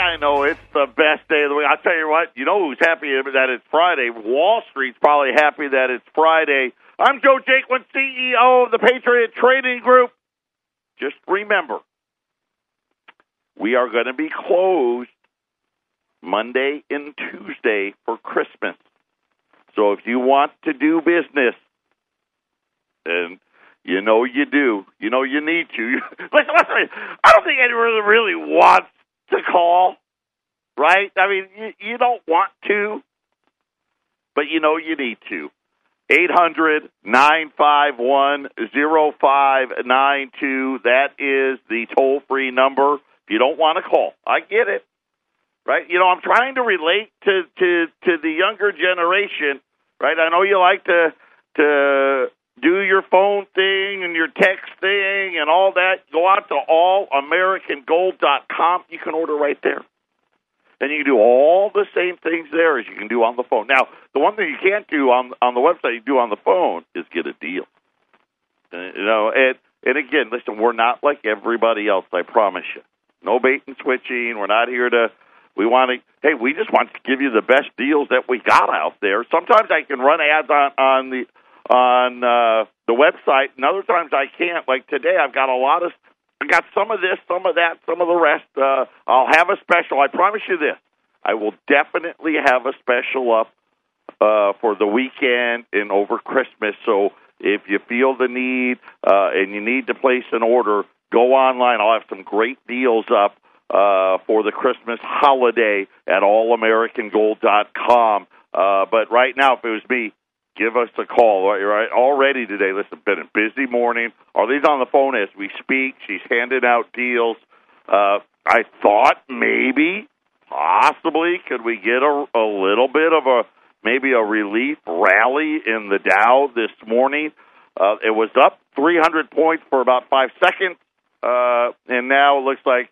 I know it's the best day of the week. I'll tell you what, you know who's happy that it's Friday? Wall Street's probably happy that it's Friday. I'm Joe Jaquin, CEO of the Patriot Trading Group. Just remember, we are going to be closed Monday and Tuesday for Christmas. So if you want to do business, and you know you do, you know you need to. listen, listen, I don't think anyone really wants to call, right? I mean, you, you don't want to, but you know you need to. Eight hundred nine five one zero five nine two. That is the toll free number. If you don't want to call, I get it. Right? You know, I'm trying to relate to, to, to the younger generation, right? I know you like to to do your phone thing and your text thing and all that. Go out to allamericangold.com. You can order right there. And you can do all the same things there as you can do on the phone. Now, the one thing you can't do on on the website, you do on the phone, is get a deal. Uh, you know, and and again, listen, we're not like everybody else. I promise you. No bait and switching. We're not here to. We want to. Hey, we just want to give you the best deals that we got out there. Sometimes I can run ads on on the on uh, the website, and other times I can't. Like today, I've got a lot of I got some of this, some of that, some of the rest. Uh, I'll have a special. I promise you this. I will definitely have a special up uh, for the weekend and over Christmas. So if you feel the need uh, and you need to place an order, go online. I'll have some great deals up uh, for the Christmas holiday at allamericangold.com. Uh, but right now, if it was me, give us a call. Right, already today. Listen, been a busy morning. Arlene's on the phone as we speak. She's handing out deals. Uh, I thought maybe, possibly, could we get a, a little bit of a maybe a relief rally in the Dow this morning? Uh, it was up 300 points for about five seconds, uh, and now it looks like.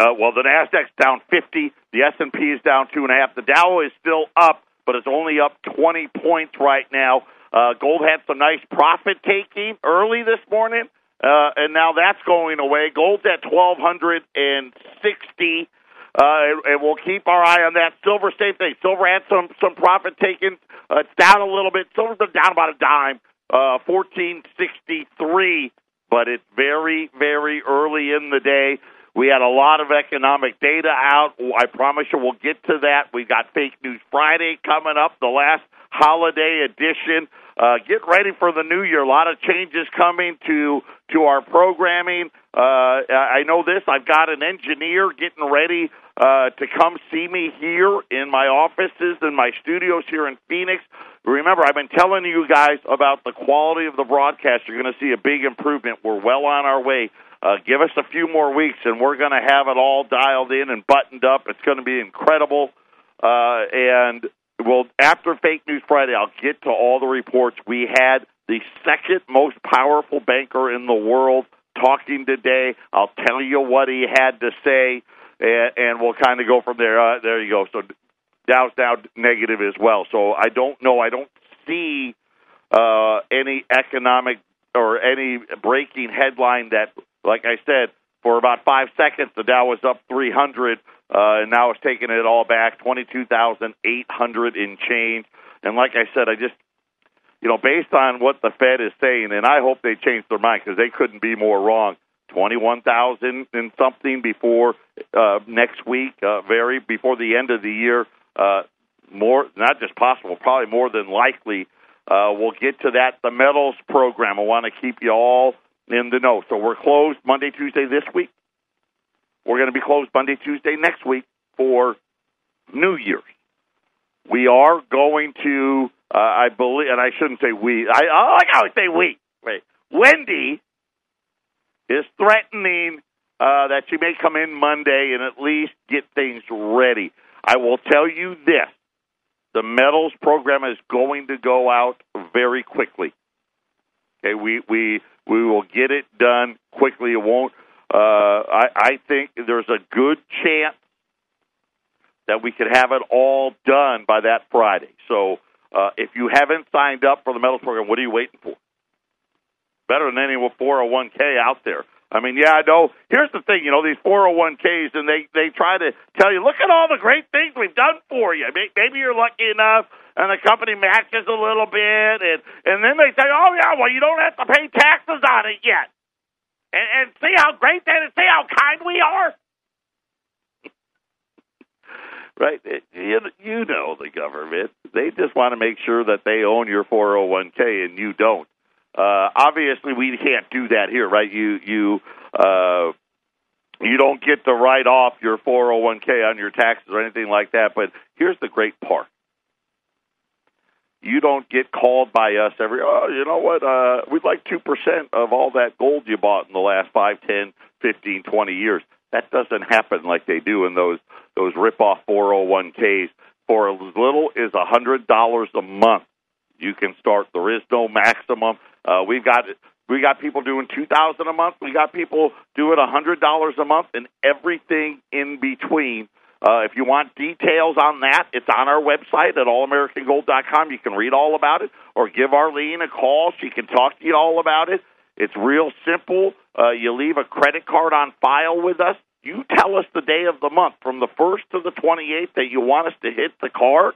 Uh, well, the Nasdaq's down 50. The S&P is down two and a half. The Dow is still up but it's only up 20 points right now. Uh, gold had some nice profit taking early this morning, uh, and now that's going away. Gold's at 1260. Uh, and we'll keep our eye on that. Silver, same thing. Silver had some some profit taken. Uh, it's down a little bit. Silver's been down about a dime, uh, fourteen sixty three. But it's very very early in the day. We had a lot of economic data out. I promise you we'll get to that. We got Fake News Friday coming up, the last holiday edition. Uh, get ready for the new year. A lot of changes coming to to our programming. Uh, I know this. I've got an engineer getting ready uh, to come see me here in my offices and my studios here in Phoenix. Remember, I've been telling you guys about the quality of the broadcast. You're going to see a big improvement. We're well on our way. Uh, give us a few more weeks, and we're going to have it all dialed in and buttoned up. It's going to be incredible. Uh, and well, after Fake News Friday, I'll get to all the reports. We had the second most powerful banker in the world talking today. I'll tell you what he had to say, and, and we'll kind of go from there. Uh, there you go. So Dow's now negative as well. So I don't know. I don't see uh, any economic or any breaking headline that like I said, for about five seconds, the Dow was up 300, uh, and now it's taking it all back, 22,800 in change. And like I said, I just, you know, based on what the Fed is saying, and I hope they change their mind because they couldn't be more wrong. 21,000 and something before uh, next week, uh, very before the end of the year. Uh, more, not just possible, probably more than likely. Uh, we'll get to that. The metals program. I want to keep you all in the know. So we're closed Monday, Tuesday this week. We're going to be closed Monday, Tuesday next week for New Year's. We are going to, uh, I believe, and I shouldn't say we. I, I how say we. Wait, Wendy is threatening uh, that she may come in Monday and at least get things ready. I will tell you this: the metals program is going to go out very quickly. Okay, we we we will get it done quickly. It won't. Uh, I, I think there's a good chance that we could have it all done by that Friday. So uh, if you haven't signed up for the metals program, what are you waiting for? Better than any 401k out there. I mean, yeah, I know. Here's the thing, you know, these 401ks, and they they try to tell you, look at all the great things we've done for you. Maybe you're lucky enough, and the company matches a little bit, and and then they say, oh yeah, well you don't have to pay taxes on it yet, and, and see how great that is, see how kind we are. right? You you know the government; they just want to make sure that they own your 401k, and you don't. Uh, obviously, we can't do that here, right? You you uh, you don't get to write off your 401k on your taxes or anything like that. But here's the great part: you don't get called by us every. Oh, you know what? Uh, we'd like two percent of all that gold you bought in the last five, ten, fifteen, twenty years. That doesn't happen like they do in those those rip off 401ks. For as little as a hundred dollars a month, you can start. There is no maximum. Uh, we've got we got people doing two thousand a month. We got people doing a hundred dollars a month, and everything in between. Uh, if you want details on that, it's on our website at allamericangold.com. You can read all about it, or give Arlene a call. She can talk to you all about it. It's real simple. Uh, you leave a credit card on file with us. You tell us the day of the month, from the first to the twenty eighth, that you want us to hit the card,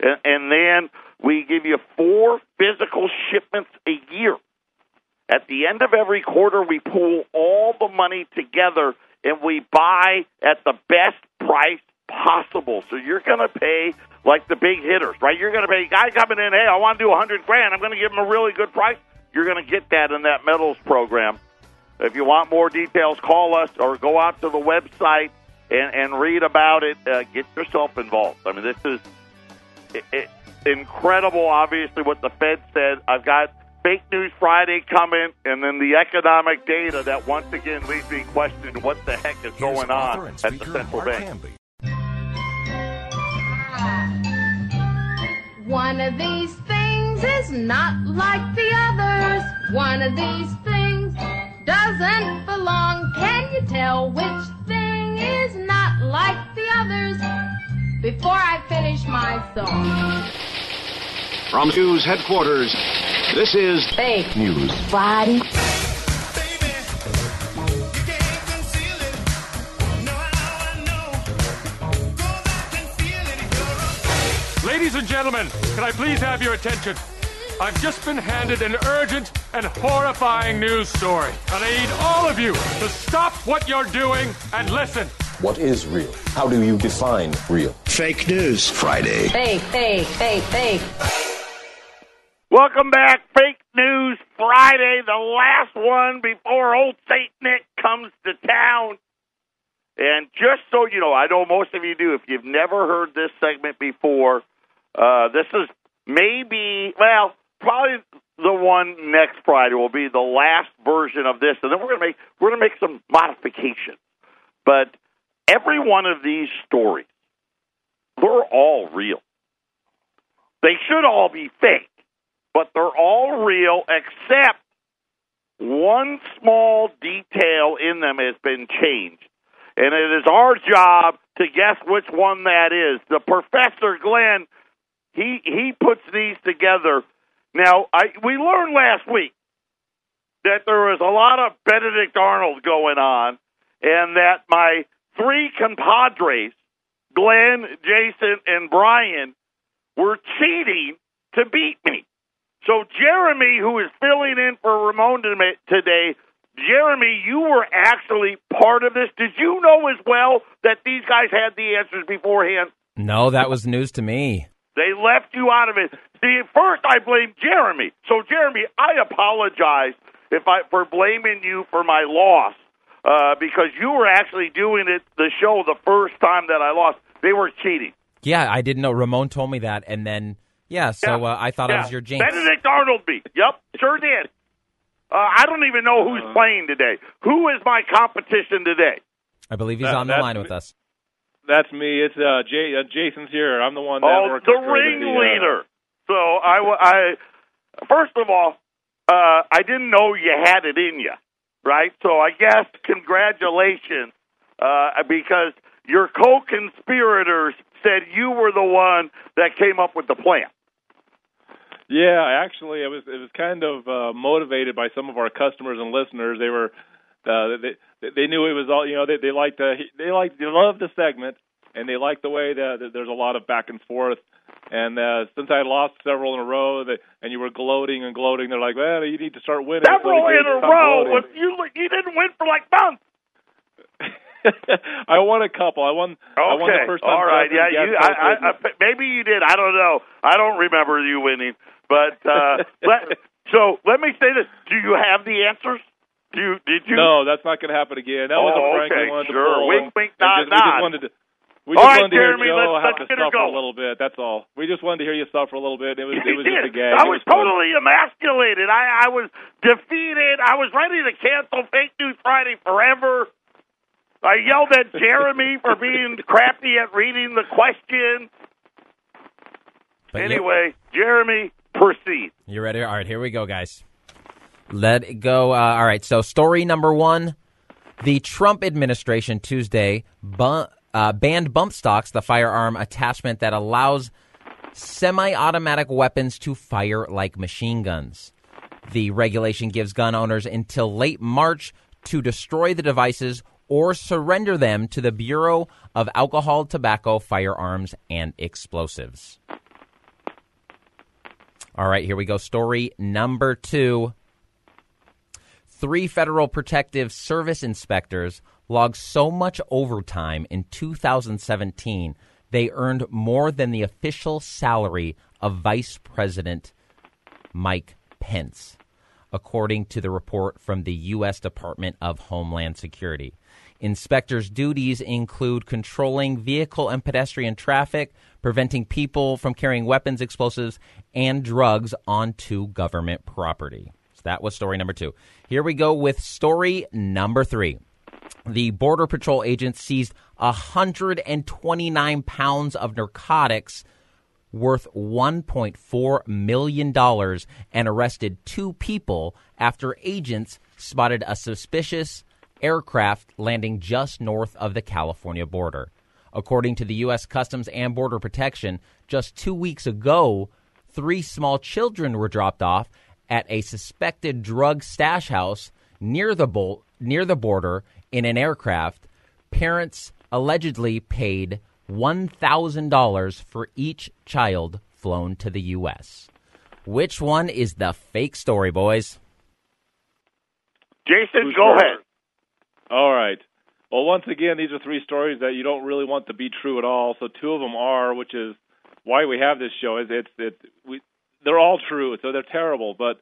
and, and then we give you four physical shipments a year. At the end of every quarter, we pool all the money together and we buy at the best price possible. So you're going to pay like the big hitters, right? You're going to pay guy coming in, hey, I want to do a hundred grand. I'm going to give him a really good price. You're going to get that in that metals program. If you want more details, call us or go out to the website and, and read about it. Uh, get yourself involved. I mean, this is it, it, incredible, obviously, what the Fed said. I've got Fake News Friday coming, and then the economic data that once again leaves me questioning what the heck is Here's going on at the central Mark bank. One of these things is not like the others. One of these things doesn't belong. Can you tell which thing is not like the others? Before I finish my song. From news headquarters, this is Fake News Friday. Ladies and gentlemen, can I please have your attention? I've just been handed an urgent and horrifying news story. And I need all of you to stop what you're doing and listen. What is real? How do you define real? Fake News Friday. Fake, fake, fake, fake. Welcome back, Fake News Friday, the last one before old Saint Nick comes to town. And just so you know, I know most of you do. If you've never heard this segment before, uh, this is maybe well, probably the one next Friday will be the last version of this, and then we're gonna make we're gonna make some modifications. But every one of these stories, they're all real. They should all be fake but they're all real except one small detail in them has been changed. And it is our job to guess which one that is. The professor Glenn, he he puts these together. Now, I we learned last week that there was a lot of Benedict Arnold going on, and that my three compadres, Glenn, Jason, and Brian, were cheating to beat me. So Jeremy, who is filling in for Ramon today, Jeremy, you were actually part of this. Did you know as well that these guys had the answers beforehand? No, that was news to me. They left you out of it. See, first I blamed Jeremy. So Jeremy, I apologize if I for blaming you for my loss uh, because you were actually doing it the show the first time that I lost. They were cheating. Yeah, I didn't know. Ramon told me that, and then yeah, so uh, I thought yeah. I was your jinx. Benedict Arnold beat. Yep, sure did. Uh, I don't even know who's uh, playing today. Who is my competition today? I believe he's that, on the line me. with us. That's me. It's uh, Jay, uh, Jason's here. I'm the one that oh, the ringleader. Uh, so I, I, first of all, uh, I didn't know you had it in you, right? So I guess congratulations, uh, because your co-conspirators said you were the one that came up with the plan. Yeah, actually, it was it was kind of uh, motivated by some of our customers and listeners. They were uh, they they knew it was all you know. They they liked uh, they liked they loved the segment, and they liked the way that, that there's a lot of back and forth. And uh, since I lost several in a row, that and you were gloating and gloating, they're like, "Well, you need to start winning." Several so in a row. gloating." You you didn't win for like months. I won a couple. I won. I won the Okay, first time. all right, yeah, you, I, I, I, maybe you did. I don't know. I don't remember you winning, but uh, let, so let me say this: Do you have the answers? Do you, did you? No, that's not going to happen again. That was a Oh, prank okay, we wanted sure. to pull. Wink, and- wink, nod, just, We just nod. wanted to. We All just right, wanted to hear Joe let's- have let's to suffer a little bit. That's all. We just wanted to hear you suffer a little bit. It was it was just a gag. I It was fun. totally emasculated. I, I was defeated. I was ready to cancel Fake News Friday forever. I yelled at Jeremy for being crappy at reading the question. But you- anyway, Jeremy, proceed. You ready? All right, here we go, guys. Let it go. Uh, all right, so story number one the Trump administration Tuesday bu- uh, banned bump stocks, the firearm attachment that allows semi automatic weapons to fire like machine guns. The regulation gives gun owners until late March to destroy the devices or surrender them to the Bureau of Alcohol, Tobacco, Firearms, and Explosives. All right, here we go. Story number two. Three federal protective service inspectors logged so much overtime in 2017 they earned more than the official salary of Vice President Mike Pence, according to the report from the U.S. Department of Homeland Security. Inspectors' duties include controlling vehicle and pedestrian traffic, preventing people from carrying weapons, explosives, and drugs onto government property. So that was story number two. Here we go with story number three. The Border Patrol agent seized 129 pounds of narcotics worth $1.4 million and arrested two people after agents spotted a suspicious aircraft landing just north of the California border. According to the U.S. Customs and Border Protection, just two weeks ago, three small children were dropped off at a suspected drug stash house near the, near the border in an aircraft. Parents allegedly paid $1,000 for each child flown to the U.S. Which one is the fake story, boys? Jason, Who's go ahead. All right. Well, once again, these are three stories that you don't really want to be true at all. So two of them are, which is why we have this show. Is it's it we they're all true, so they're terrible. But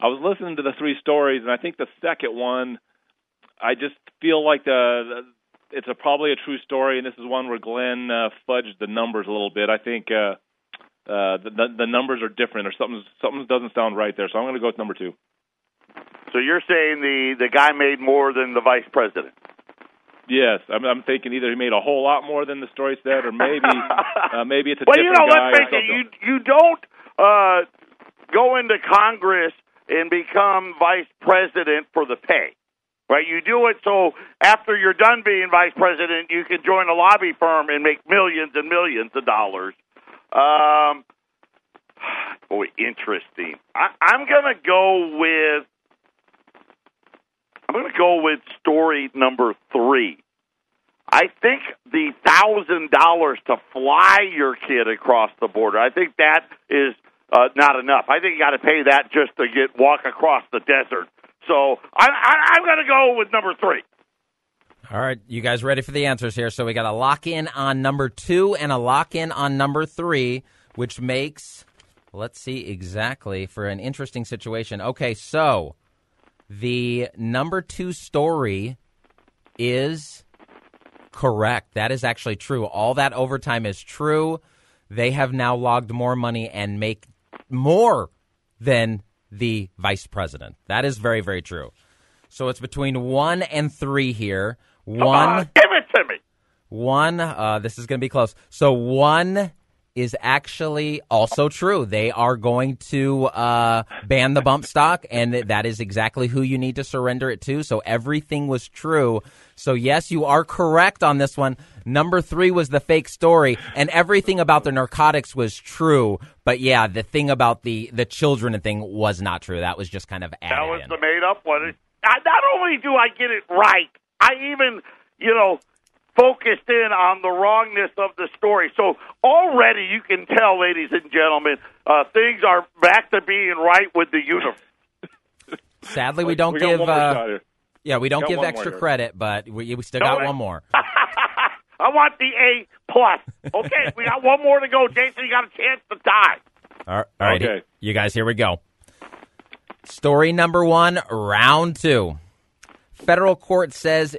I was listening to the three stories, and I think the second one, I just feel like the, the it's a probably a true story, and this is one where Glenn uh, fudged the numbers a little bit. I think uh, uh, the, the the numbers are different, or something something doesn't sound right there. So I'm going to go with number two. So you're saying the the guy made more than the vice president? Yes, I'm, I'm thinking either he made a whole lot more than the story said, or maybe uh, maybe it's a well, you know, guy. let's face it. You you don't uh, go into Congress and become vice president for the pay, right? You do it so after you're done being vice president, you can join a lobby firm and make millions and millions of dollars. Um, boy, interesting. I, I'm gonna go with. I'm going to go with story number three. I think the thousand dollars to fly your kid across the border. I think that is uh, not enough. I think you got to pay that just to get walk across the desert. So I, I, I'm going to go with number three. All right, you guys ready for the answers here? So we got a lock in on number two and a lock in on number three, which makes, let's see exactly for an interesting situation. Okay, so the number two story is correct. That is actually true. All that overtime is true. They have now logged more money and make more than the vice president. That is very, very true. So it's between one and three here. One, on, give it to me. one. Uh, this is going to be close. So one is actually also true. They are going to uh, ban the bump stock, and that is exactly who you need to surrender it to. So everything was true. So yes, you are correct on this one. Number three was the fake story, and everything about the narcotics was true. But yeah, the thing about the the children thing was not true. That was just kind of added That was in. the made up one. Not only do I get it right, I even, you know, focused in on the wrongness of the story. So already you can tell, ladies and gentlemen, uh, things are back to being right with the universe. Sadly, we don't we give. Uh, yeah, we don't Got give extra credit, but we, we still No, got I- one more. I want the A plus. Okay, we got one more to go, Jason. You got a chance to tie. Right, all right, Okay. you guys, here we go. Story number one, round two. Federal court says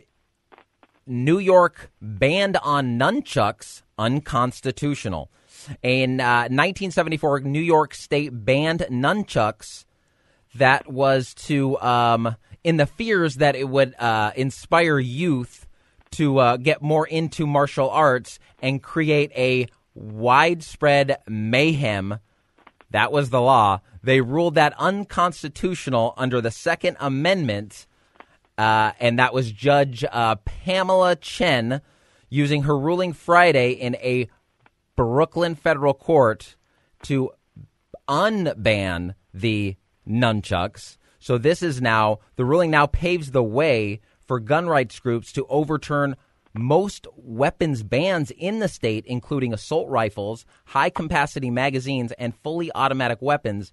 New York banned on nunchucks unconstitutional. In uh, 1974, New York State banned nunchucks. That was to um, in the fears that it would uh, inspire youth to uh, get more into martial arts and create a widespread mayhem that was the law. They ruled that unconstitutional under the Second Amendment, uh, and that was Judge uh, Pamela Chen using her ruling Friday in a Brooklyn federal court to unban the nunchucks. So this is now the ruling now paves the way for gun rights groups to overturn most weapons bans in the state, including assault rifles, high capacity magazines, and fully automatic weapons,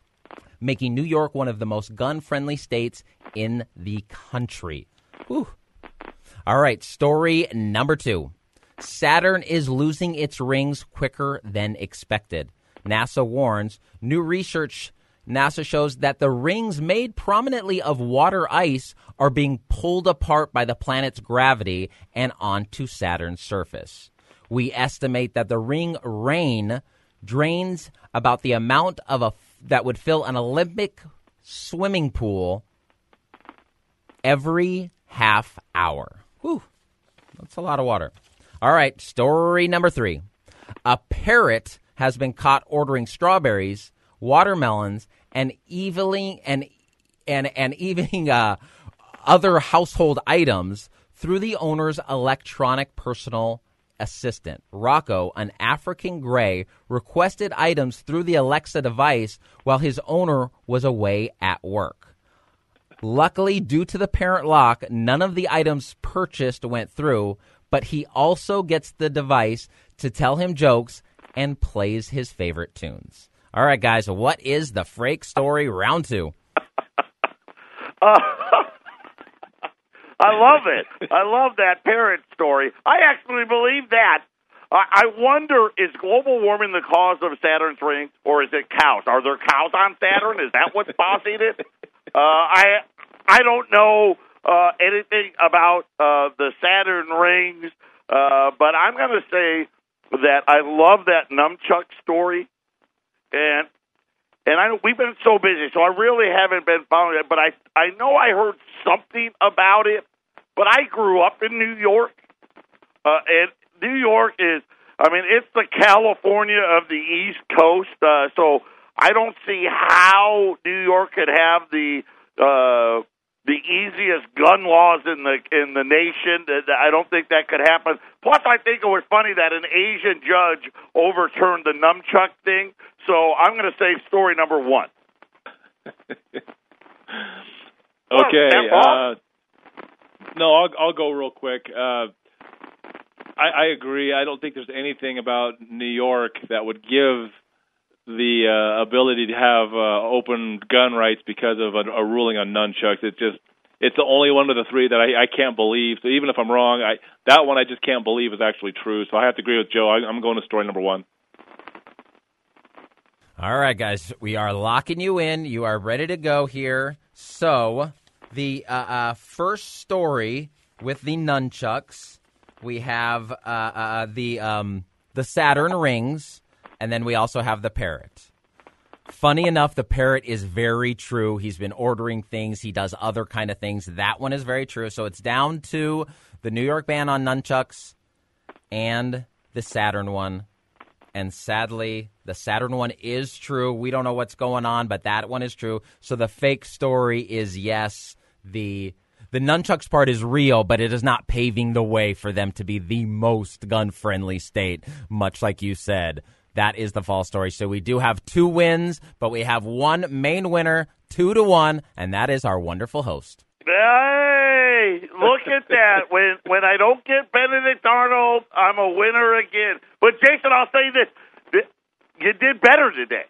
making New York one of the most gun friendly states in the country. Whew. All right, story number two. Saturn is losing its rings quicker than expected. NASA warns new research NASA shows that the rings made prominently of water ice are being pulled apart by the planet's gravity and onto Saturn's surface. We estimate that the ring rain drains about the amount of a that would fill an Olympic swimming pool every half hour. Whew. That's a lot of water. All right, story number three. A parrot has been caught ordering strawberries, watermelons, and evening and and and even uh, other household items through the owner's electronic personal assistant. Rocco, an African gray, requested items through the Alexa device while his owner was away at work. Luckily, due to the parent lock, none of the items purchased went through, but he also gets the device to tell him jokes and plays his favorite tunes. All right, guys, what is the Frake story round two? I love it. I love that parrot story. I actually believe that. I wonder is global warming the cause of Saturn's rings, or is it cows? Are there cows on Saturn? Is that what's causing it? Uh, I I don't know uh, anything about uh, the Saturn rings, uh, but I'm going to say that I love that nunchuck story, and and I we've been so busy, so I really haven't been following it. But I I know I heard something about it. But I grew up in New York, uh, and New York is I mean it's the California of the East Coast. Uh, so I don't see how New York could have the uh, the easiest gun laws in the in the nation. I don't think that could happen. Plus, I think it was funny that an Asian judge overturned the nunchuck thing. So I'm going to say story number one. Okay. Uh, no, I'll I'll go real quick. Uh, I, I agree. I don't think there's anything about New York that would give the uh, ability to have uh, open gun rights because of a, a ruling on nunchucks. It's just it's the only one of the three that I, I can't believe. So even if I'm wrong, I that one I just can't believe is actually true. So I have to agree with Joe. I, I'm going to story number one. All right, guys, we are locking you in. You are ready to go here. So, the uh, uh, first story with the nunchucks, we have uh, uh, the um, the Saturn rings, and then we also have the parrot. Funny enough, the parrot is very true. He's been ordering things. He does other kind of things. That one is very true. So it's down to the New York ban on nunchucks and the Saturn one. And sadly, the Saturn one is true. We don't know what's going on, but that one is true. So the fake story is yes, the the nunchucks part is real, but it is not paving the way for them to be the most gun friendly state, much like you said. That is the false story. So we do have two wins, but we have one main winner, two to one, and that is our wonderful host. Hey, look at that. When when I don't get Benedict Arnold, I'm a winner again. But Jason, I'll say this: you did better today.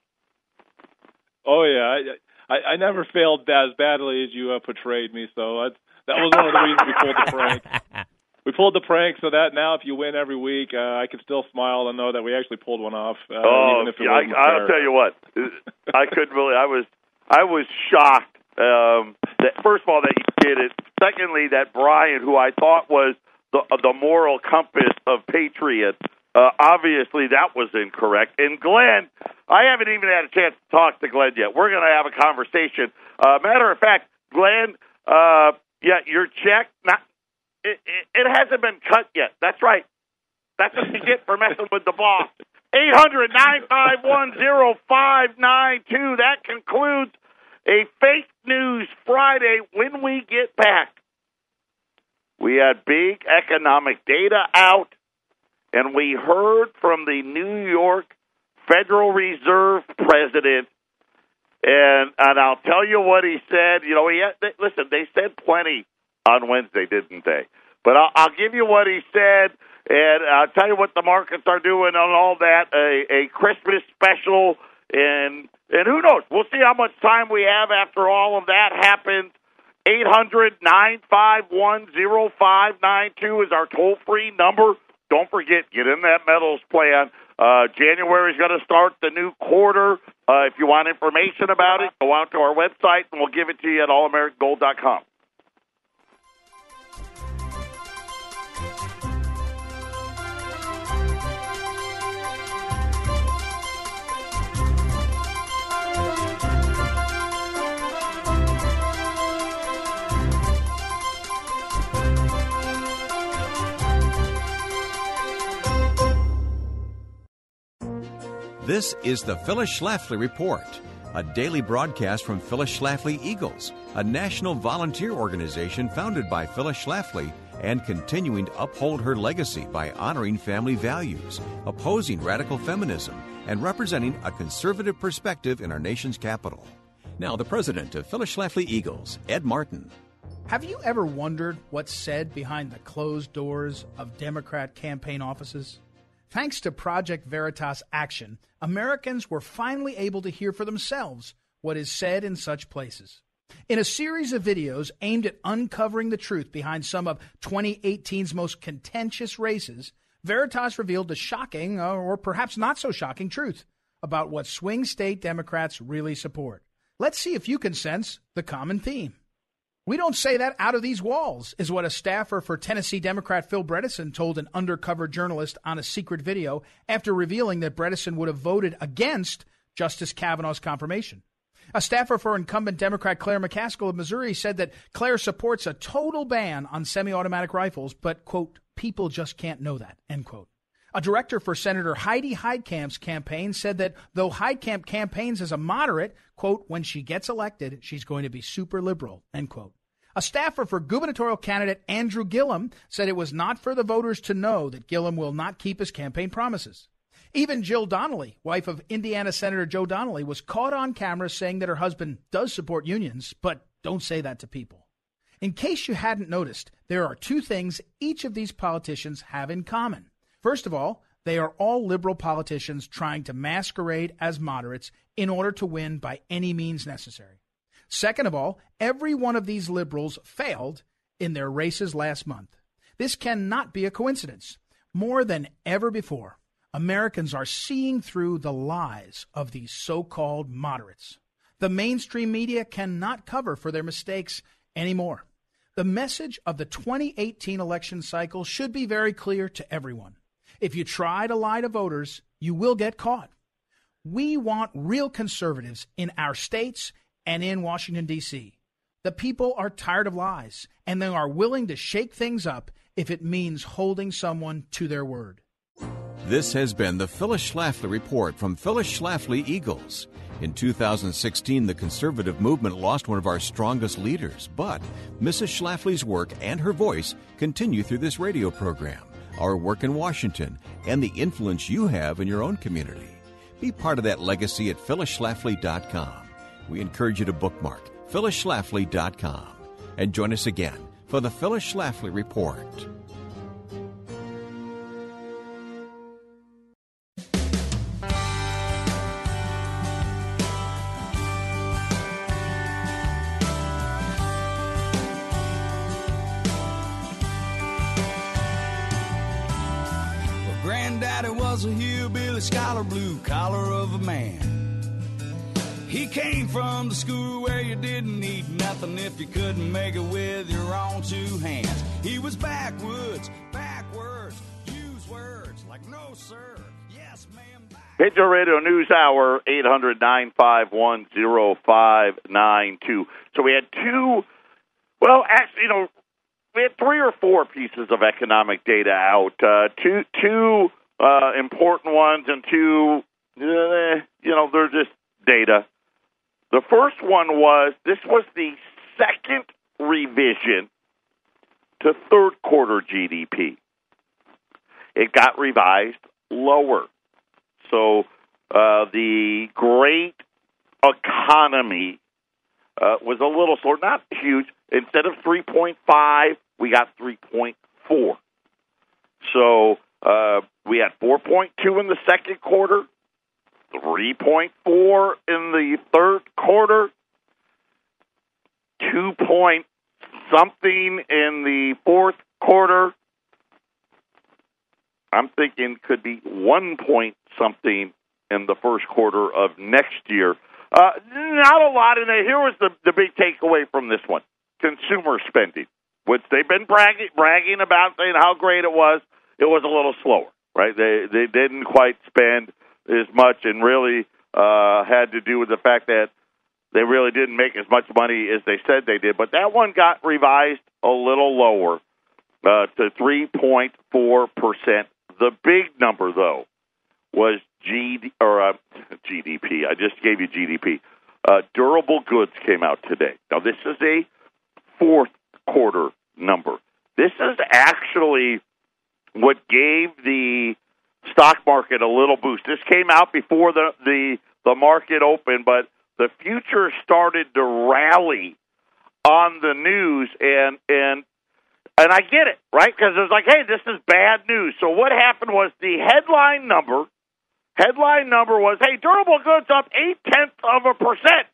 Oh yeah, I I, I never failed as badly as you uh, portrayed me. So I, that was one of the reasons we pulled the prank. We pulled the prank so that now, if you win every week, uh, I can still smile and know that we actually pulled one off. Uh, oh, even if it yeah, I, wasn't I'll tell you what. I couldn't really. I was I was shocked. Um, that first of all that you did it. Secondly, that Brian, who I thought was the the moral compass of Patriot, uh, obviously that was incorrect. And Glenn, I haven't even had a chance to talk to Glenn yet. We're going to have a conversation. Uh, matter of fact, Glenn, uh, yeah, your check not it, it, it hasn't been cut yet. That's right. That's what you get for messing with the boss. Eight hundred nine five one zero five nine two. That concludes a fake news Friday. When we get back, we had big economic data out, and we heard from the New York Federal Reserve president. And and I'll tell you what he said. You know, he had, they, listen. They said plenty on Wednesday, didn't they? But I'll, I'll give you what he said, and I'll tell you what the markets are doing on all that. A, a Christmas special, and and who knows? We'll see how much time we have after all of that happens. Eight hundred nine five one zero five nine two is our toll free number. Don't forget, get in that metals plan. Uh, January is going to start the new quarter. Uh, if you want information about it, go out to our website and we'll give it to you at allamericangold.com. This is the Phyllis Schlafly Report, a daily broadcast from Phyllis Schlafly Eagles, a national volunteer organization founded by Phyllis Schlafly and continuing to uphold her legacy by honoring family values, opposing radical feminism, and representing a conservative perspective in our nation's capital. Now, the president of Phyllis Schlafly Eagles, Ed Martin. Have you ever wondered what's said behind the closed doors of Democrat campaign offices? Thanks to Project Veritas Action, Americans were finally able to hear for themselves what is said in such places. In a series of videos aimed at uncovering the truth behind some of 2018's most contentious races, Veritas revealed the shocking, uh, or perhaps not so shocking, truth about what swing state Democrats really support. Let's see if you can sense the common theme. We don't say that out of these walls, is what a staffer for Tennessee Democrat Phil Bredesen told an undercover journalist on a secret video after revealing that Bredesen would have voted against Justice Kavanaugh's confirmation. A staffer for incumbent Democrat Claire McCaskill of Missouri said that Claire supports a total ban on semi automatic rifles, but, quote, people just can't know that, end quote. A director for Senator Heidi Heitkamp's campaign said that though Heitkamp campaigns as a moderate, quote, when she gets elected, she's going to be super liberal, end quote. A staffer for gubernatorial candidate Andrew Gillum said it was not for the voters to know that Gillum will not keep his campaign promises. Even Jill Donnelly, wife of Indiana Senator Joe Donnelly, was caught on camera saying that her husband does support unions, but don't say that to people. In case you hadn't noticed, there are two things each of these politicians have in common. First of all, they are all liberal politicians trying to masquerade as moderates in order to win by any means necessary. Second of all, every one of these liberals failed in their races last month. This cannot be a coincidence. More than ever before, Americans are seeing through the lies of these so called moderates. The mainstream media cannot cover for their mistakes anymore. The message of the 2018 election cycle should be very clear to everyone. If you try to lie to voters, you will get caught. We want real conservatives in our states and in Washington, D.C. The people are tired of lies, and they are willing to shake things up if it means holding someone to their word. This has been the Phyllis Schlafly Report from Phyllis Schlafly Eagles. In 2016, the conservative movement lost one of our strongest leaders, but Mrs. Schlafly's work and her voice continue through this radio program, our work in Washington, and the influence you have in your own community. Be part of that legacy at phyllisschlafly.com. We encourage you to bookmark phyllisschlafly.com. and join us again for the Phyllis Schlafly Report. From school where you didn't need nothing if you couldn't make it with your own two hands. He was backwoods, backwards, use words like no sir, yes ma'am. Patriot Radio News Hour, 800 So we had two, well, actually, you know, we had three or four pieces of economic data out. Uh, two two uh, important ones and two, uh, you know, they're just data. The first one was this was the second revision to third quarter GDP. It got revised lower. So uh, the great economy uh, was a little slower, not huge. Instead of 3.5, we got 3.4. So uh, we had 4.2 in the second quarter, 3.4 in the third quarter, 2 point something in the fourth quarter. I'm thinking could be 1 point something in the first quarter of next year. Uh, not a lot in there. Here was the, the big takeaway from this one consumer spending, which they've been bragging, bragging about, saying how great it was. It was a little slower, right? They, they didn't quite spend as much and really uh, had to do with the fact that they really didn't make as much money as they said they did. But that one got revised a little lower uh, to 3.4%. The big number, though, was GD, or uh, GDP. I just gave you GDP. Uh, durable goods came out today. Now, this is a fourth quarter number. This is actually what gave the stock market a little boost. This came out before the the the market opened, but the future started to rally on the news and and and I get it, right? Because it was like, hey, this is bad news. So what happened was the headline number, headline number was, hey, durable goods up eight tenths of a percent.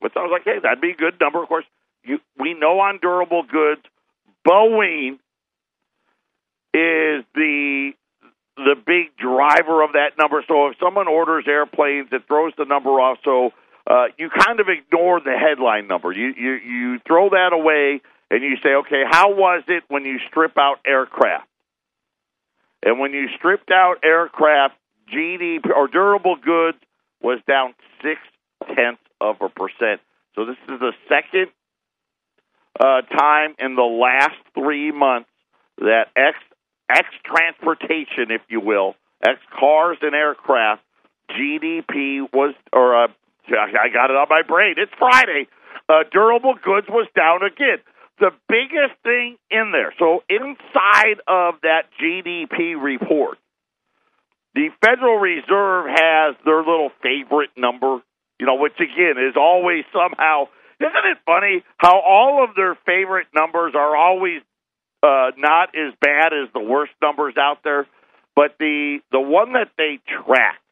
Which I was like, hey, that'd be a good number. Of course, you, we know on durable goods, Boeing is the the big driver of that number. So if someone orders airplanes, it throws the number off. So uh, you kind of ignore the headline number. You you you throw that away and you say, okay, how was it when you strip out aircraft? And when you stripped out aircraft, GDP or durable goods was down six tenths of a percent. So this is the second uh, time in the last three months that X X transportation, if you will, X cars and aircraft, GDP was, or uh, I got it on my brain. It's Friday. Uh, durable goods was down again. The biggest thing in there, so inside of that GDP report, the Federal Reserve has their little favorite number, you know, which again is always somehow. Isn't it funny how all of their favorite numbers are always uh, not as bad as the worst numbers out there, but the the one that they tracked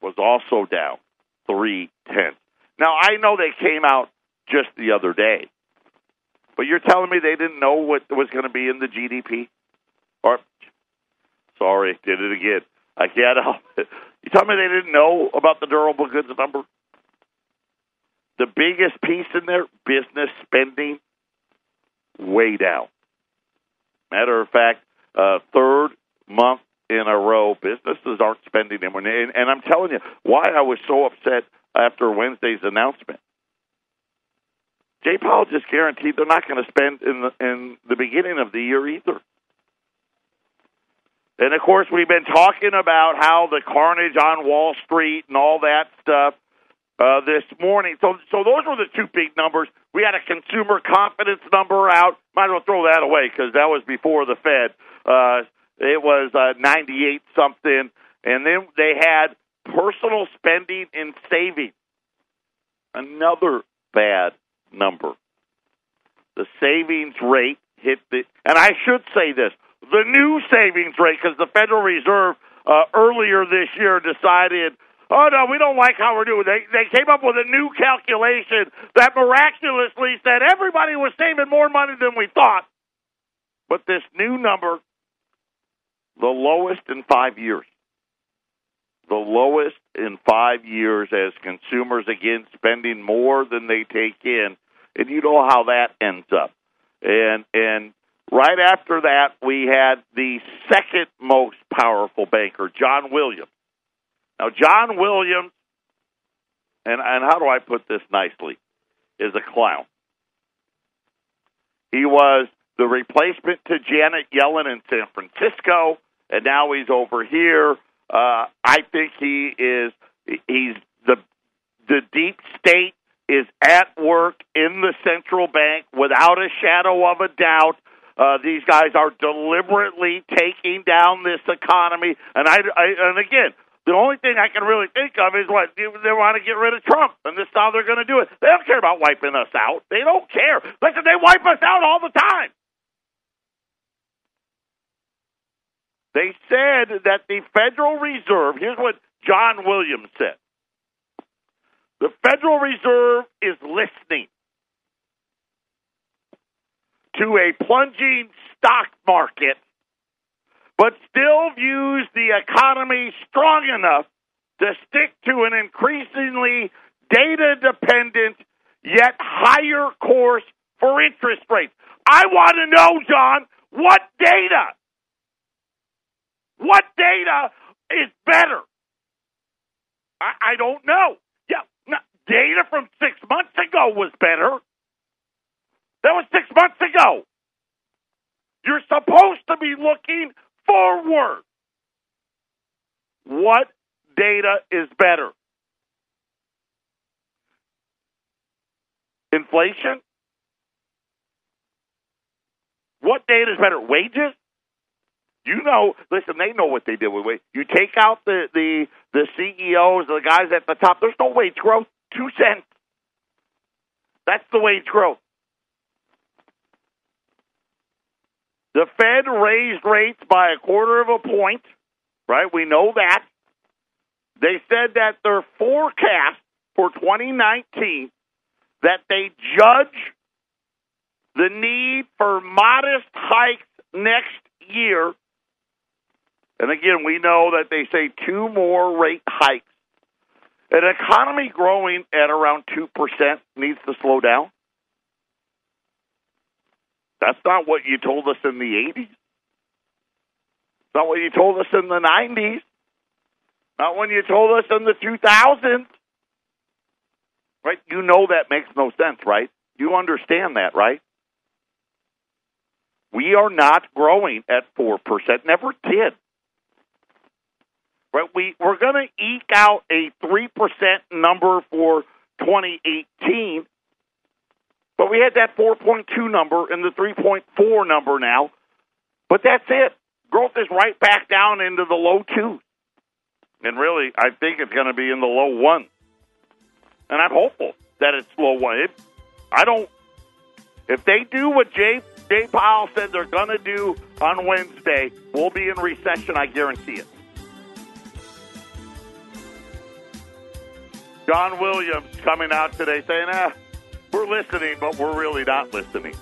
was also down three tenths. Now I know they came out just the other day, but you're telling me they didn't know what was going to be in the GDP? Or sorry, did it again. I can't help it. You tell me they didn't know about the durable goods number? The biggest piece in there, business spending, way down. Matter of fact, uh, third month in a row, businesses aren't spending them. And, and I'm telling you why I was so upset after Wednesday's announcement. Jay Powell just guaranteed they're not going to spend in the in the beginning of the year either. And of course, we've been talking about how the carnage on Wall Street and all that stuff uh, this morning. So, so those were the two big numbers. We had a consumer confidence number out. Might as well throw that away because that was before the Fed. Uh, it was uh, 98 something, and then they had personal spending and saving. Another bad number. the savings rate hit the, and I should say this, the new savings rate, because the Federal Reserve uh, earlier this year decided, oh no, we don't like how we're doing. They they came up with a new calculation that miraculously said everybody was saving more money than we thought. But this new number, the lowest in five years. The lowest in five years as consumers again spending more than they take in. And you know how that ends up. And and right after that we had the second most powerful banker, John Williams. Now John Williams and and how do I put this nicely? Is a clown. He was the replacement to Janet Yellen in San Francisco, and now he's over here. Uh, I think he is. He's the the deep state is at work in the central bank without a shadow of a doubt. Uh, these guys are deliberately taking down this economy, and I, I and again, the only thing I can really think of is what they want to get rid of Trump, and this is how they're going to do it. They don't care about wiping us out. They don't care. Listen, they wipe us out all the time. They said that the Federal Reserve, here's what John Williams said the Federal Reserve is listening to a plunging stock market, but still views the economy strong enough to stick to an increasingly data dependent yet higher course for interest rates. I want to know, John, what data? What data is better? I, I don't know. Yeah, no, data from six months ago was better. That was six months ago. You're supposed to be looking forward. What data is better? Inflation? What data is better? Wages? You know, listen, they know what they did with wage. You take out the the the CEOs, the guys at the top. There's no wage growth. Two cents. That's the wage growth. The Fed raised rates by a quarter of a point, right? We know that. They said that their forecast for 2019 that they judge the need for modest hikes next year. And again, we know that they say two more rate hikes. An economy growing at around 2% needs to slow down. That's not what you told us in the 80s. It's Not what you told us in the 90s. Not when you told us in the 2000s. Right? You know that makes no sense, right? You understand that, right? We are not growing at 4%. Never did. Right? We, we're going to eke out a 3% number for 2018 but we had that 4.2 number and the 3.4 number now. But that's it. Growth is right back down into the low twos. And really, I think it's going to be in the low one. And I'm hopeful that it's low one. It, I don't. If they do what Jay Jay Powell said they're going to do on Wednesday, we'll be in recession. I guarantee it. John Williams coming out today saying, "Ah, we're listening, but we're really not listening.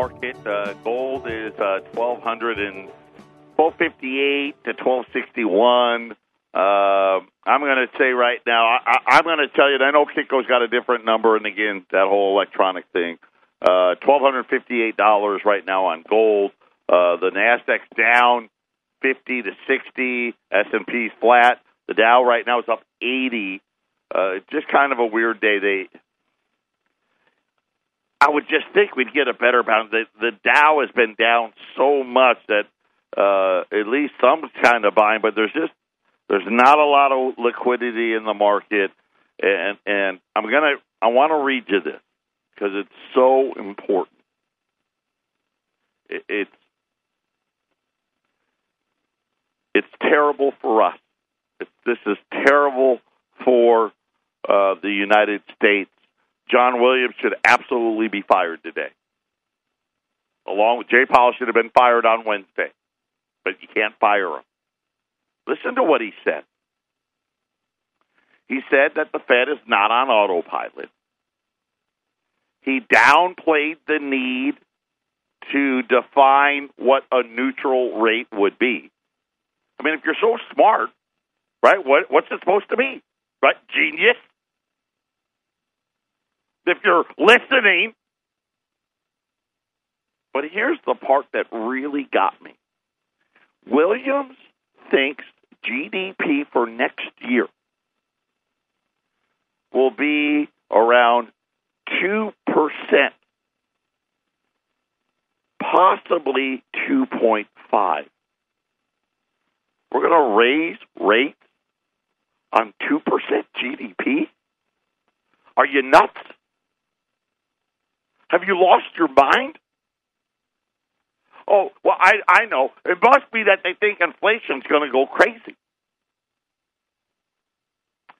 Market. Uh, gold is uh, 1200 and 1258 to 1261. Uh, I'm going to say right now, I, I'm going to tell you, I know Kitco's got a different number, and again, that whole electronic thing. Uh, twelve hundred fifty-eight dollars right now on gold. Uh, the Nasdaq's down fifty to sixty. S and P's flat. The Dow right now is up eighty. Uh, just kind of a weird day. They, I would just think we'd get a better bounce. The, the Dow has been down so much that uh, at least some kind of buying, but there's just there's not a lot of liquidity in the market, and and I'm gonna I want to read you this because it's so important. It, it's it's terrible for us. It, this is terrible for uh, the United States. John Williams should absolutely be fired today. Along with Jay Powell should have been fired on Wednesday, but you can't fire him. Listen to what he said. He said that the Fed is not on autopilot. He downplayed the need to define what a neutral rate would be. I mean, if you're so smart, right, what, what's it supposed to be? Right? Genius? If you're listening. But here's the part that really got me Williams thinks GDP for next year will be around 2%, possibly 2.5. We're going to raise rates on 2% GDP? Are you nuts? Have you lost your mind? Oh, well, I, I know. It must be that they think inflation's going to go crazy.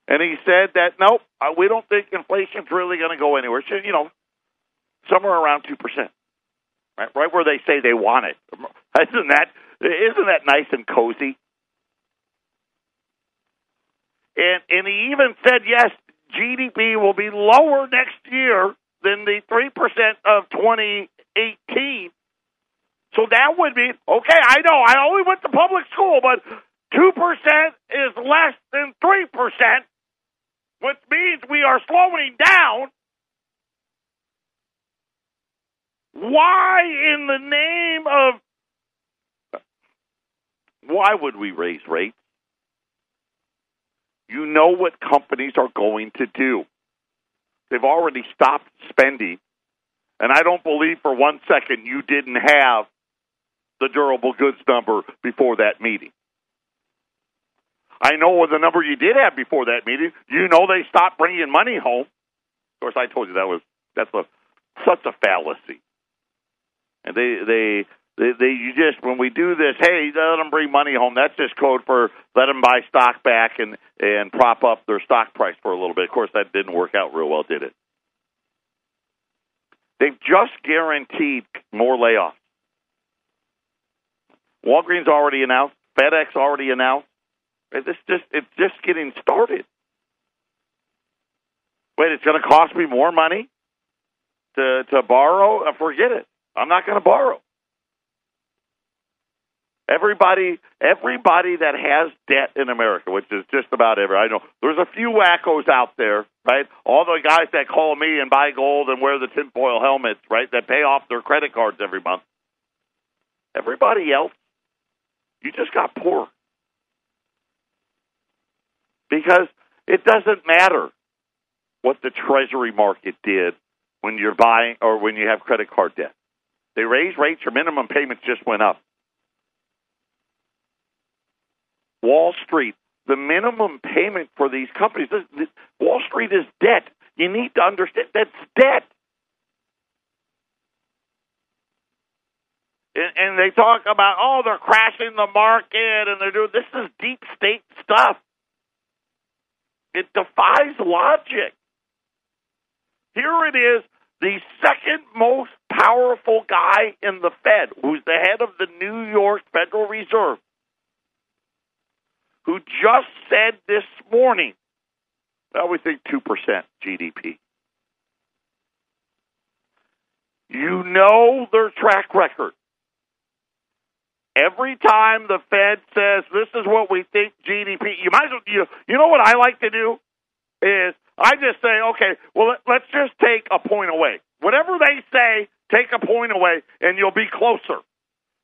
And he said that, nope, uh, we don't think inflation's really going to go anywhere. So, you know, somewhere around 2%. Right, right where they say they want it. Isn't that, isn't that nice and cozy? And, and he even said, yes, GDP will be lower next year than the 3% of 2018. So that would be, okay, I know, I only went to public school, but 2% is less than 3% which means we are slowing down. Why, in the name of. Why would we raise rates? You know what companies are going to do. They've already stopped spending. And I don't believe for one second you didn't have the durable goods number before that meeting. I know the number you did have before that meeting. You know they stopped bringing money home. Of course, I told you that was that's a such a fallacy. And they they they, they you just when we do this, hey, let them bring money home. That's just code for let them buy stock back and and prop up their stock price for a little bit. Of course, that didn't work out real well, did it? They've just guaranteed more layoffs. Walgreens already announced. FedEx already announced. It's just it's just getting started. Wait, it's going to cost me more money to to borrow? Uh, forget it. I'm not going to borrow. Everybody, everybody that has debt in America, which is just about every, I know there's a few wackos out there, right? All the guys that call me and buy gold and wear the tinfoil helmets, right? That pay off their credit cards every month. Everybody else, you just got poor because it doesn't matter what the treasury market did when you're buying or when you have credit card debt. They raised rates, your minimum payments just went up. Wall Street, the minimum payment for these companies, Wall Street is debt. You need to understand that's debt. And, and they talk about, oh, they're crashing the market and they're doing this is deep state stuff. It defies logic. Here it is, the second most powerful guy in the Fed, who's the head of the New York Federal Reserve, who just said this morning, well, we think 2% GDP. You know their track record. Every time the Fed says this is what we think GDP, you might as well, you, you know what I like to do is I just say, okay, well let's just take a point away. whatever they say, take a point away, and you'll be closer.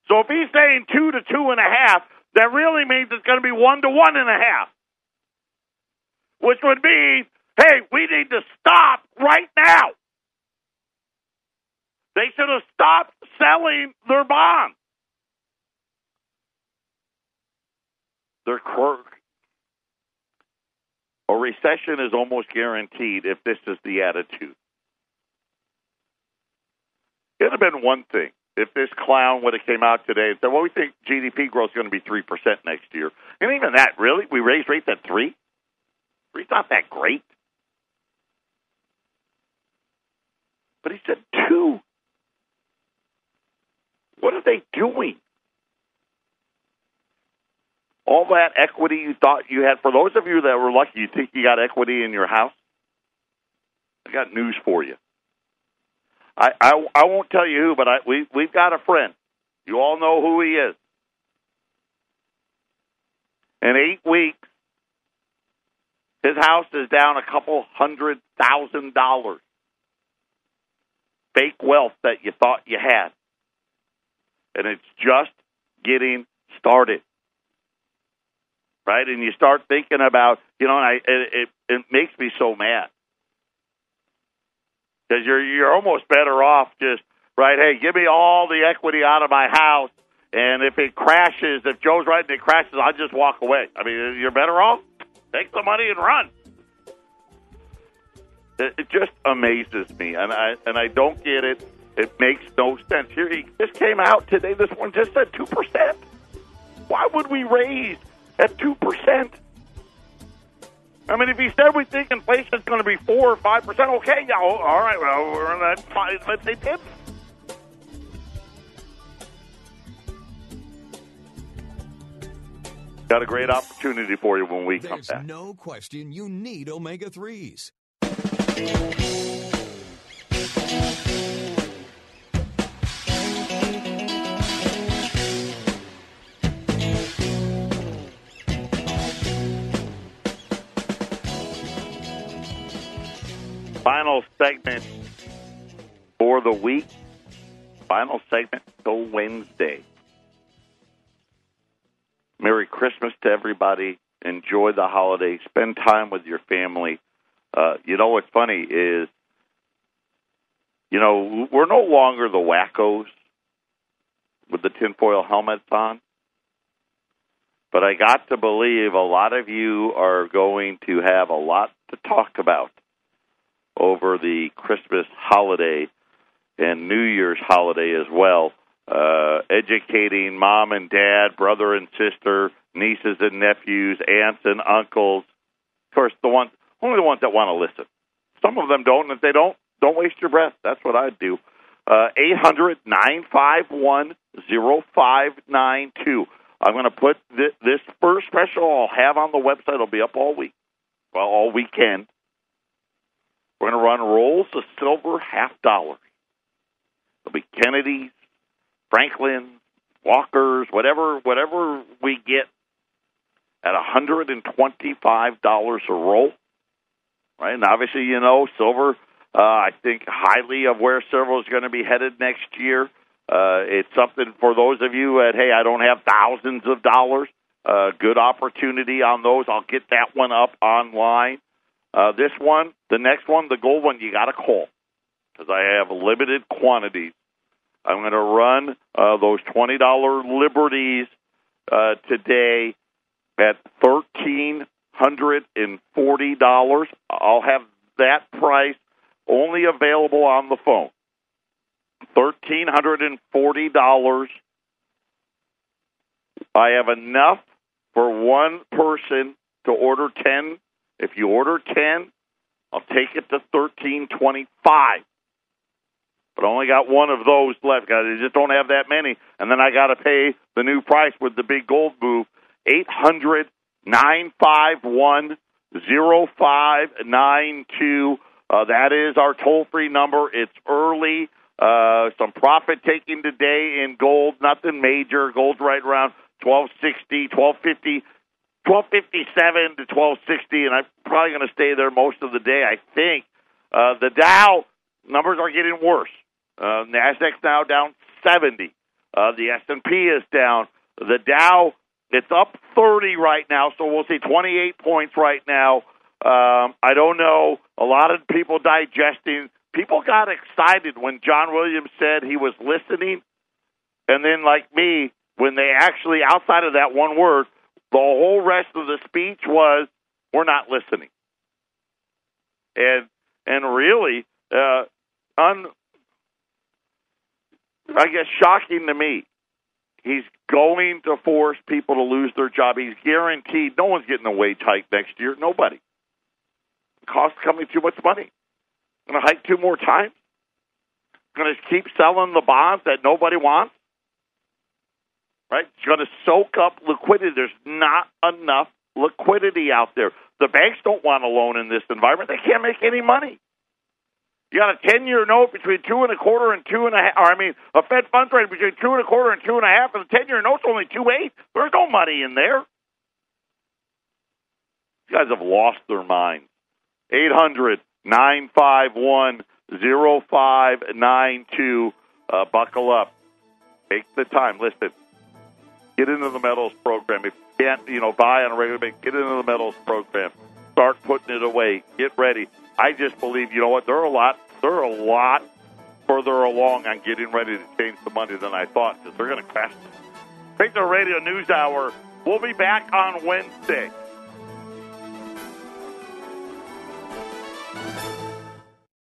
So if he's saying two to two and a half, that really means it's going to be one to one and a half, which would mean, hey, we need to stop right now. They should have stopped selling their bonds. They're a recession is almost guaranteed if this is the attitude. It'd have been one thing if this clown would have came out today and said, "Well, we think GDP growth is going to be three percent next year," and even that, really, we raised rates at three. Three's not that great, but he said two. What are they doing? all that equity you thought you had, for those of you that were lucky, you think you got equity in your house? I got news for you. I I, I won't tell you who, but I we we've got a friend. You all know who he is. In eight weeks, his house is down a couple hundred thousand dollars. Fake wealth that you thought you had. And it's just getting started right? And you start thinking about, you know, and I it it, it makes me so mad because you're you're almost better off just right. Hey, give me all the equity out of my house, and if it crashes, if Joe's right and it crashes, I'll just walk away. I mean, you're better off take the money and run. It, it just amazes me, and I and I don't get it. It makes no sense. Here, he just came out today. This one just said two percent. Why would we raise at 2%. I mean, if he said we think inflation is going to be 4 or 5%, okay, yeah, oh, all right, well, we're in that five, let's say 10 Got a great opportunity for you when we There's come back. no question you need omega 3s. Final segment for the week. Final segment till Wednesday. Merry Christmas to everybody. Enjoy the holiday. Spend time with your family. Uh, you know what's funny is, you know, we're no longer the wackos with the tinfoil helmets on. But I got to believe a lot of you are going to have a lot to talk about over the Christmas holiday and New Year's holiday as well. Uh, educating mom and dad, brother and sister, nieces and nephews, aunts and uncles. Of course, the ones only the ones that want to listen. Some of them don't, and if they don't, don't waste your breath. That's what I'd do. Uh, eight hundred nine five one zero five nine two. I'm going to put this, this first special I'll have on the website. It'll be up all week, well, all weekend. We're going to run rolls of silver half dollars. There'll be Kennedy's, Franklin, Walkers, whatever whatever we get at hundred and twenty five dollars a roll. Right, and obviously you know silver. Uh, I think highly of where silver is going to be headed next year. Uh, it's something for those of you that hey, I don't have thousands of dollars. Uh, good opportunity on those. I'll get that one up online. Uh, this one, the next one, the gold one, you got to call because I have limited quantities. I'm going to run uh, those twenty dollar liberties uh, today at thirteen hundred and forty dollars. I'll have that price only available on the phone. Thirteen hundred and forty dollars. I have enough for one person to order ten if you order 10, I'll take it to 1325. But only got one of those left. I just don't have that many. And then I got to pay the new price with the big gold move. Eight hundred nine five one zero five nine two. Uh, that is our toll free number. It's early. Uh, some profit taking today in gold. Nothing major. Gold's right around twelve sixty, twelve fifty. 1257 to 1260, and I'm probably going to stay there most of the day, I think. Uh, the Dow numbers are getting worse. Uh, Nasdaq's now down 70. Uh, the S&P is down. The Dow, it's up 30 right now, so we'll see 28 points right now. Um, I don't know. A lot of people digesting. People got excited when John Williams said he was listening, and then, like me, when they actually, outside of that one word, the whole rest of the speech was, "We're not listening," and and really, uh, un, I guess, shocking to me. He's going to force people to lose their job. He's guaranteed no one's getting a wage hike next year. Nobody. It costs company too much money. Going to hike two more times. Going to keep selling the bonds that nobody wants. Right? It's going to soak up liquidity. There's not enough liquidity out there. The banks don't want a loan in this environment. They can't make any money. You got a ten-year note between two and a quarter and two and a half. Or I mean, a Fed funds rate between two and a quarter and two and a half, and the ten-year note's only two eight. There's no money in there. You guys have lost their minds. Eight hundred nine five one zero five nine two. Uh, buckle up. Take the time. Listen. Get into the metals program. If you can't, you know, buy on a regular basis, get into the metals program. Start putting it away. Get ready. I just believe, you know what? They're a lot. They're a lot further along on getting ready to change the money than I thought because they're going to crash. Take the radio news hour. We'll be back on Wednesday.